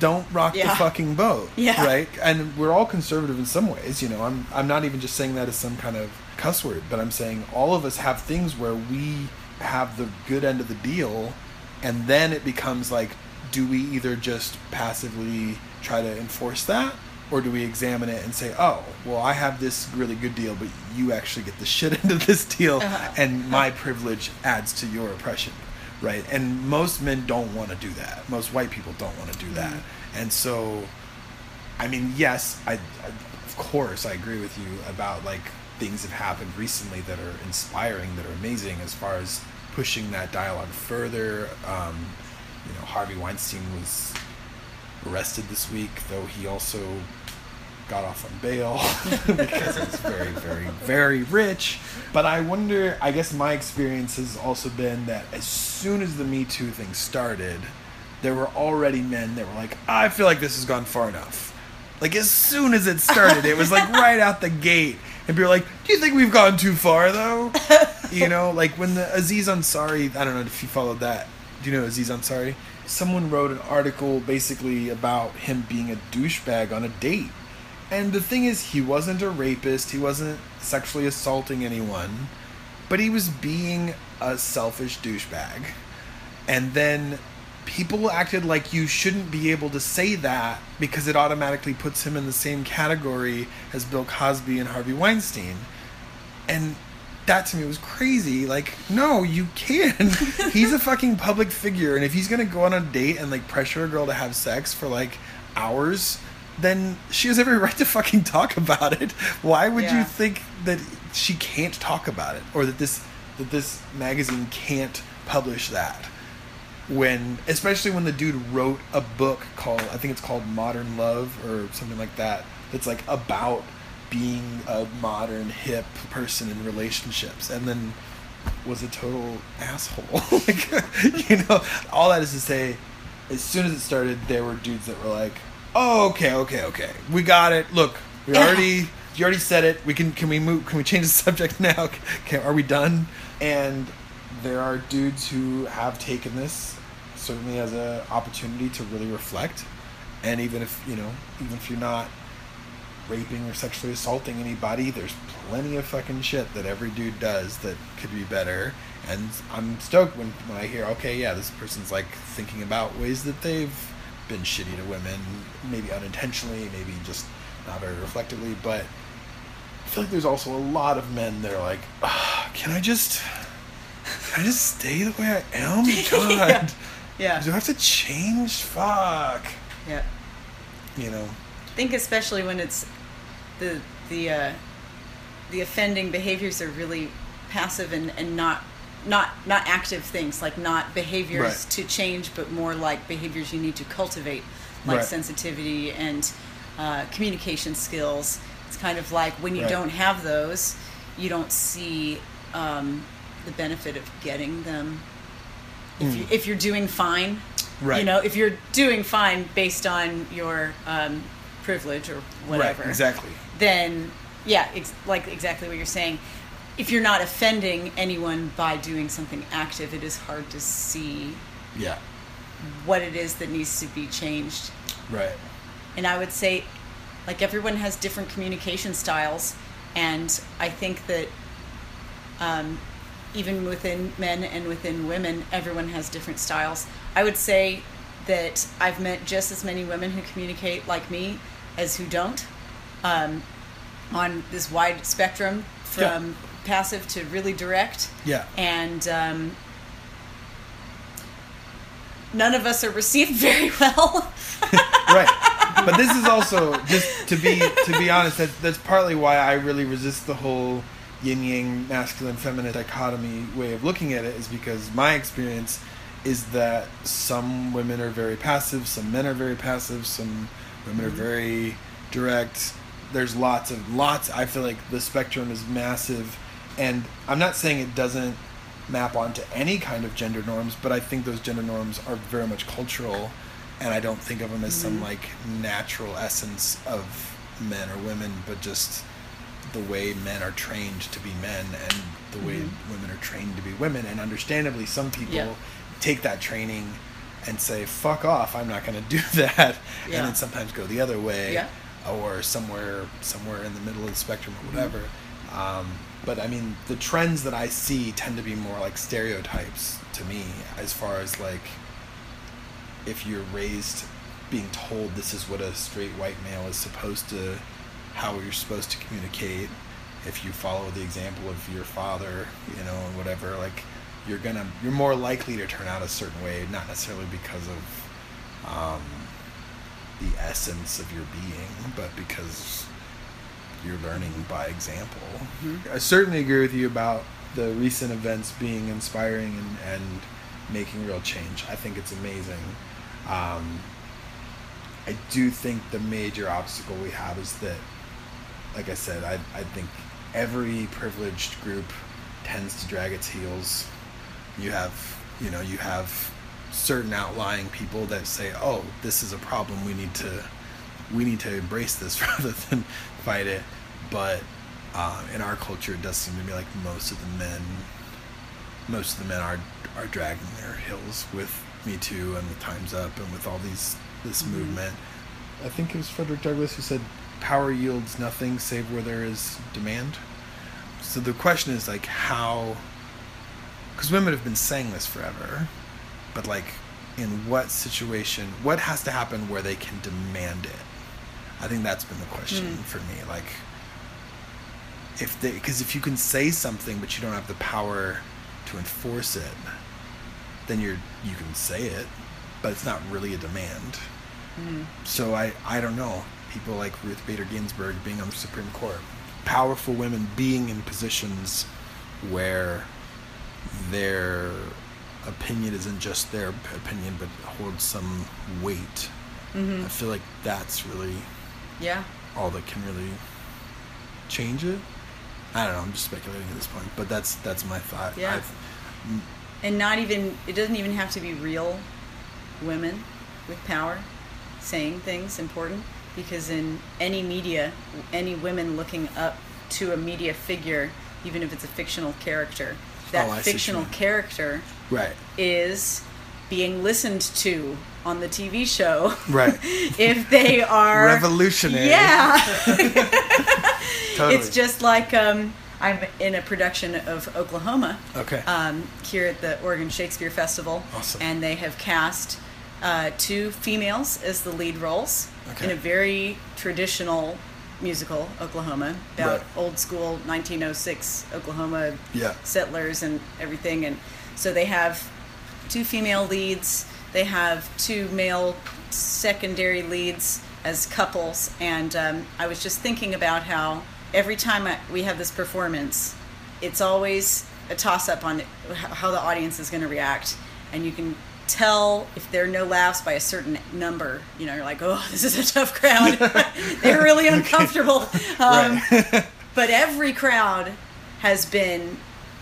Don't rock the fucking boat, Yeah. right? And we're all conservative in some ways. You know, I'm I'm not even just saying that as some kind of cuss word, but I'm saying all of us have things where we have the good end of the deal, and then it becomes like, do we either just passively try to enforce that, or do we examine it and say, oh, well, I have this really good deal, but you actually get the shit of this deal, Uh-huh. and my privilege adds to your oppression, right? And most men don't want to do that. Most white people don't want to do that, and so I mean, yes, I, I of course I agree with you about like things have happened recently that are inspiring, that are amazing as far as pushing that dialogue further. Um, you know, Harvey Weinstein was arrested this week, though he also got off on bail because he's very, very, very rich. But I wonder, I guess my experience has also been that as soon as the Me Too thing started, there were already men that were like, I feel like this has gone far enough. Like as soon as it started, it was like right out the gate. And people were like, Do you think we've gone too far though? You know, like when the Aziz Ansari, I don't know if you followed that. Do you know Aziz Ansari? Someone wrote an article basically about him being a douchebag on a date. And the thing is, he wasn't a rapist, he wasn't sexually assaulting anyone, but he was being a selfish douchebag. And then people acted like you shouldn't be able to say that because it automatically puts him in the same category as Bill Cosby and Harvey Weinstein. And that to me was crazy. Like, no, you can. he's a fucking public figure, and if he's gonna go on a date and like pressure a girl to have sex for like hours, then she has every right to fucking talk about it. Why would you think that she can't talk about it, or that this that this magazine can't publish that? when especially when the dude wrote a book called I think it's called Modern Love or something like that that's like about being a modern hip person in relationships and then was a total asshole like you know all that is to say as soon as it started there were dudes that were like oh okay okay okay. We got it. Look we already you already said it. We can can we move can we change the subject now? Can, are we done? And there are dudes who have taken this certainly as an opportunity to really reflect. And even if you know even if you're not raping or sexually assaulting anybody there's plenty of fucking shit that every dude does that could be better. And i'm stoked when, when i hear okay yeah this person's like thinking about ways that they've been shitty to women maybe unintentionally maybe just not very reflectively but i feel like there's also a lot of men that are like ah, can i just can i just stay the way i am god yeah. yeah. do i have to change fuck Yeah. you know I think especially when it's the the uh, the offending behaviors are really passive and, and not not not active things like not behaviors Right. to change but more like behaviors you need to cultivate like Right. sensitivity and uh, communication skills it's kind of like when you Right. don't have those you don't see um, the benefit of getting them if, you, if you're doing fine Mm. Right. you know if you're doing fine based on your um, privilege or whatever exactly then yeah it's like exactly what you're saying if you're not offending anyone by doing something active it is hard to see yeah. what it is that needs to be changed. Right. And i would say like everyone has different communication styles and i think that um, even within men and within women everyone has different styles. I would say that i've met just as many women who communicate like me as who don't um, on this wide spectrum from Yeah. Passive to really direct. Yeah. and um, none of us are received very well. Right. But this is also just to be to be honest that, that's partly why i really resist the whole yin yang masculine feminine dichotomy way of looking at it is because my experience is that some women are very passive some men are very passive some women are very direct. There's lots of lots i feel like the spectrum is massive and i'm not saying it doesn't map onto any kind of gender norms but i think those gender norms are very much cultural and I don't think of them as some mm-hmm. like natural essence of men or women, but just the way men are trained to be men and the way mm-hmm. women are trained to be women. And understandably, some people Yeah. take that training and say, "Fuck off! I'm not going to do that," Yeah. and then sometimes go the other way, Yeah. or somewhere somewhere in the middle of the spectrum or mm-hmm. whatever. Um, but I mean, the trends that I see tend to be more like stereotypes to me, as far as like if you're raised being told this is what a straight white male is supposed to how you're supposed to communicate if you follow the example of your father you know and whatever like you're gonna you're more likely to turn out a certain way not necessarily because of um, the essence of your being but because you're learning by example i certainly agree with you about the recent events being inspiring and, and making real change i think it's amazing um, I do think the major obstacle we have is that, like I said, I, I think every privileged group tends to drag its heels. You have, you know, you have certain outlying people that say, "Oh, this is a problem. We need to, we need to embrace this rather than fight it." But uh, in our culture, it does seem to me like most of the men most of the men are are dragging their heels with Me Too and with Times Up and with all these this movement. I think it was Frederick Douglass who said, "Power yields nothing save where there is demand." So the question is like how, because women have been saying this forever, but like in what situation, what has to happen where they can demand it? I think that's been the question Mm. for me. Like if they because if you can say something but you don't have the power to enforce it then you're you can say it but it's not really a demand so i i don't know people like ruth bader ginsburg being on the supreme court powerful women being in positions where they're opinion isn't just their opinion, but holds some weight. Mm-hmm. I feel like that's really Yeah. all that can really change it. I don't know. I'm just speculating at this point, but that's that's my thought. Yeah. I've- and not even it doesn't even have to be real women with power saying things important because in any media any women looking up to a media figure even if it's a fictional character oh, that Oh, what you fictional character right. is being listened to on the TV show Right. if they are Revolutionary. yeah Totally. it's just like um, I'm in a production of Oklahoma okay. um, here at the Oregon Shakespeare Festival. Awesome. And they have cast uh, two females as the lead roles Okay. in a very traditional musical, Oklahoma, about Right. old school 1906 Oklahoma Yeah. settlers and everything. And so they have two female leads, they have two male secondary leads as couples. And um, I was just thinking about how every time I, we have this performance, it's always a toss up on how the audience is going to react. And you can tell if there are no laughs by a certain number. You know, you're like, oh, this is a tough crowd. They're really uncomfortable. Um, but every crowd has been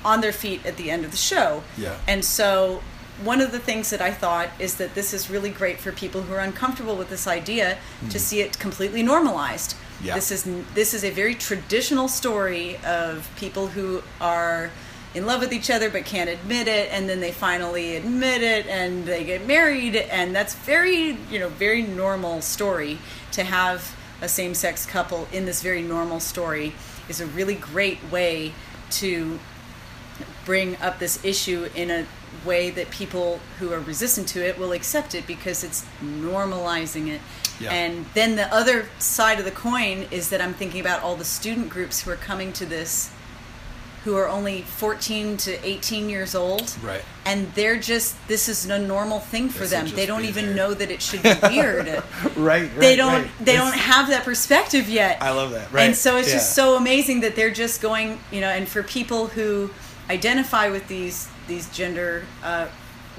on their feet at the end of the show. Yeah. And so one of the things that I thought is that this is really great for people who are uncomfortable with this idea to hmm. see it completely normalized. Yeah. This is this is a very traditional story of people who are in love with each other but can't admit it and then they finally admit it and they get married and that's very you know very normal story to have a same-sex couple in this very normal story is a really great way to bring up this issue in a way that people who are resistant to it will accept it because it's normalizing it. Yeah. And then the other side of the coin is that I'm thinking about all the student groups who are coming to this who are only 14 to 18 years old. Right. And they're just, this is a normal thing for This them. They don't even know that it should be weird. Right. Right. they don't right. they It's- don't have that perspective yet I love that. Right. and so it's Yeah. just so amazing that they're just going you know and for people who identify with these these gender uh,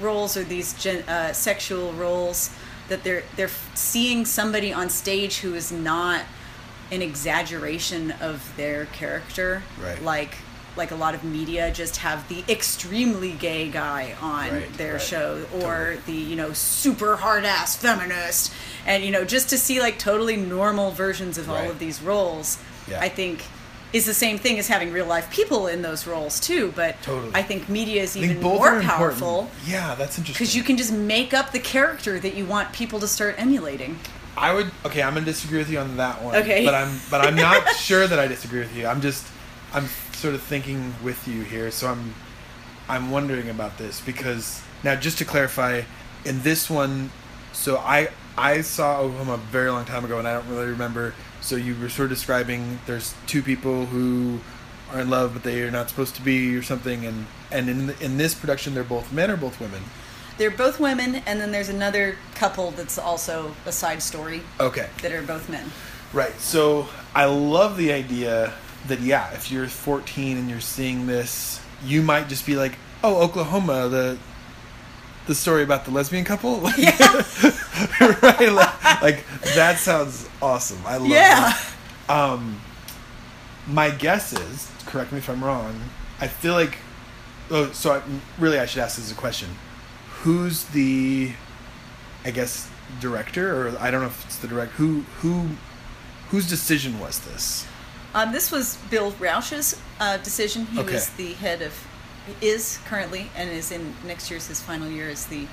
roles or these gen, uh, sexual roles that they're they're seeing somebody on stage who is not an exaggeration of their character Right. like like a lot of media just have the extremely gay guy on Right, their right. show or Totally. the you know super hard ass feminist and you know just to see like totally normal versions of all of these roles Yeah. i think is the same thing as having real life people in those roles too but Totally. i think media is even more are important. powerful Yeah, that's interesting. because you can just make up the character that you want people to start emulating I would okay. I'm gonna disagree with you on that one. Okay. But I'm but I'm not sure that I disagree with you. I'm just I'm sort of thinking with you here. So I'm I'm wondering about this because now just to clarify, in this one, so I I saw Oklahoma a very long time ago and I don't really remember. So you were sort of describing there's two people who are in love but they are not supposed to be or something and and in the, in this production they're both men or both women. they're both women and then there's another couple that's also a side story Okay. that are both men Right. So I love the idea that yeah, if you're 14 and you're seeing this, you might just be like, "Oh, Oklahoma, the the story about the lesbian couple." Like, right? Like, like, that sounds awesome. I love Yeah. that. Um my guess is, correct me if I'm wrong, I feel like oh, so I, really I should ask this as a question. Who's the I guess director or I don't know if it's the direct who who whose decision was this? Um, this was Bill Rauch's uh, decision. He Okay. was the head of, is currently, and is in next year's his final year as the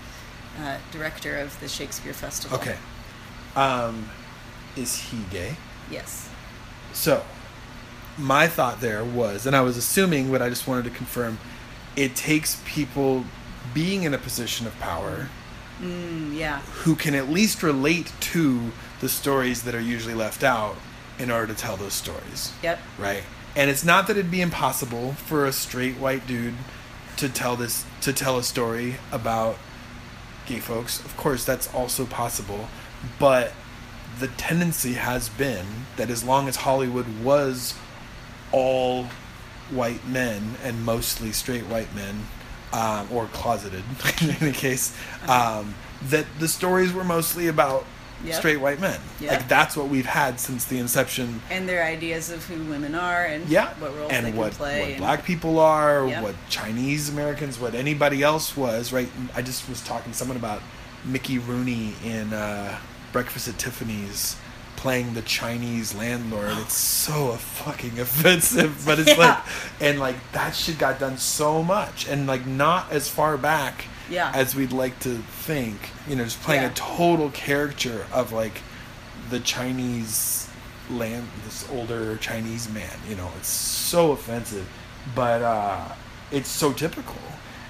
uh, director of the Shakespeare Festival. Okay. Um is he gay? Yes. So, my thought there was, and I was assuming, but I just wanted to confirm, it takes people being in a position of power Mm, yeah. who can at least relate to the stories that are usually left out in order to tell those stories. Yep. Right. And it's not that it'd be impossible for a straight white dude to tell this to tell a story about gay folks. Of course, that's also possible, but the tendency has been that as long as Hollywood was all white men and mostly straight white men, um, or closeted in any case, um, that the stories were mostly about Yep. straight white men. Yep. Like that's what we've had since the inception. and their ideas of who women are and Yeah, what roles and they can what play. what and- black people are, Yep. what Chinese Americans, what anybody else was. Right? I just was talking to someone about Mickey Rooney in uh, Breakfast at Tiffany's playing the Chinese landlord. It's so fucking offensive, but it's Yeah. like, and like that shit got done so much, and like not as far back Yeah. as we'd like to think. You know, just playing Yeah. a total caricature of like the Chinese land, this older Chinese man. You know, it's so offensive, but uh, it's so typical.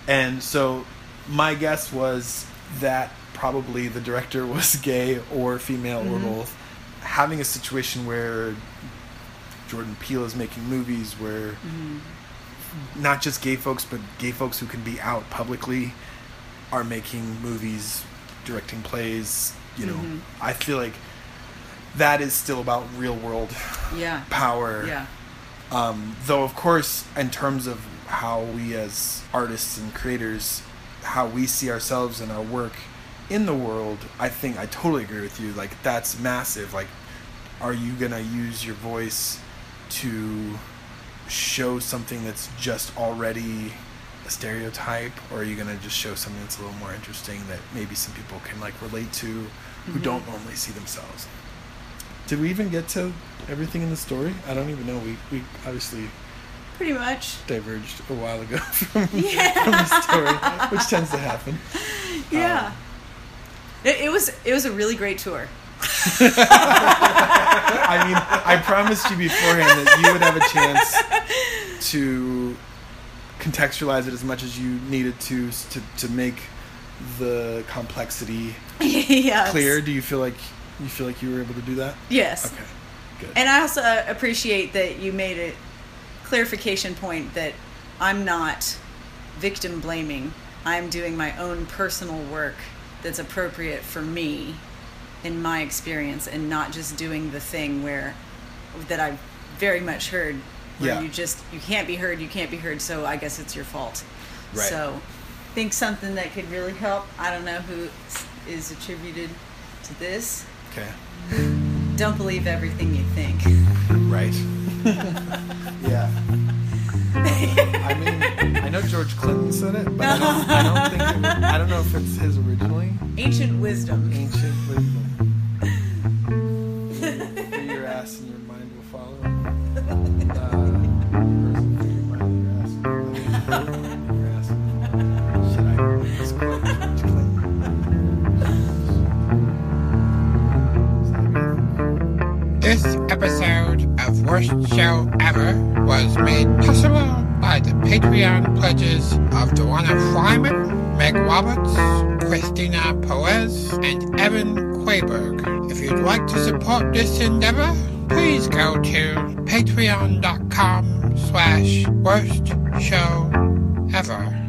And so, my guess was that probably the director was gay or female or Mhm. both. Having a situation where Jordan Peele is making movies where Mhm. not just gay folks, but gay folks who can be out publicly are making movies, directing plays. You know, Mhm. I feel like that is still about real world Yeah. power. Yeah. Um, though, of course, in terms of how we as artists and creators, how we see ourselves and our work in the world, I think I totally agree with you. Like, that's massive. Like, are you going to use your voice to show something that's just already a stereotype, or are you going to just show something that's a little more interesting that maybe some people can, like, relate to who Mhm. don't normally see themselves? Did we even get to everything in the story? I don't even know. We, we obviously Pretty much. diverged a while ago from, Yeah. from the story, which tends to happen. Yeah. Um, it, it was it was a really great tour. I mean, I promised you beforehand that you would have a chance to contextualize it as much as you needed to to, to make the complexity yes. clear. Do you feel like you feel like you were able to do that? Yes. Okay, good. And I also uh, appreciate that you made a clarification point that I'm not victim blaming. I'm doing my own personal work that's appropriate for me in my experience and not just doing the thing where that I've very much heard where Yeah. you just you can't be heard, you can't be heard, so I guess it's your fault. Right. So think something that could really help. I don't know who is attributed to this. okay, Don't believe everything you think. right. yeah. I mean, I know George Clinton said it, but I don't, I don't think it, I don't know if it's his originally. Ancient wisdom. Ancient wisdom. Do your ass and your This episode of Worst Show Ever was made possible by the Patreon pledges of Joanna Fryman, Meg Roberts, Christina Perez, and Evan Quayberg. If you'd like to support this endeavor, please go to patreon.com slash worst show ever.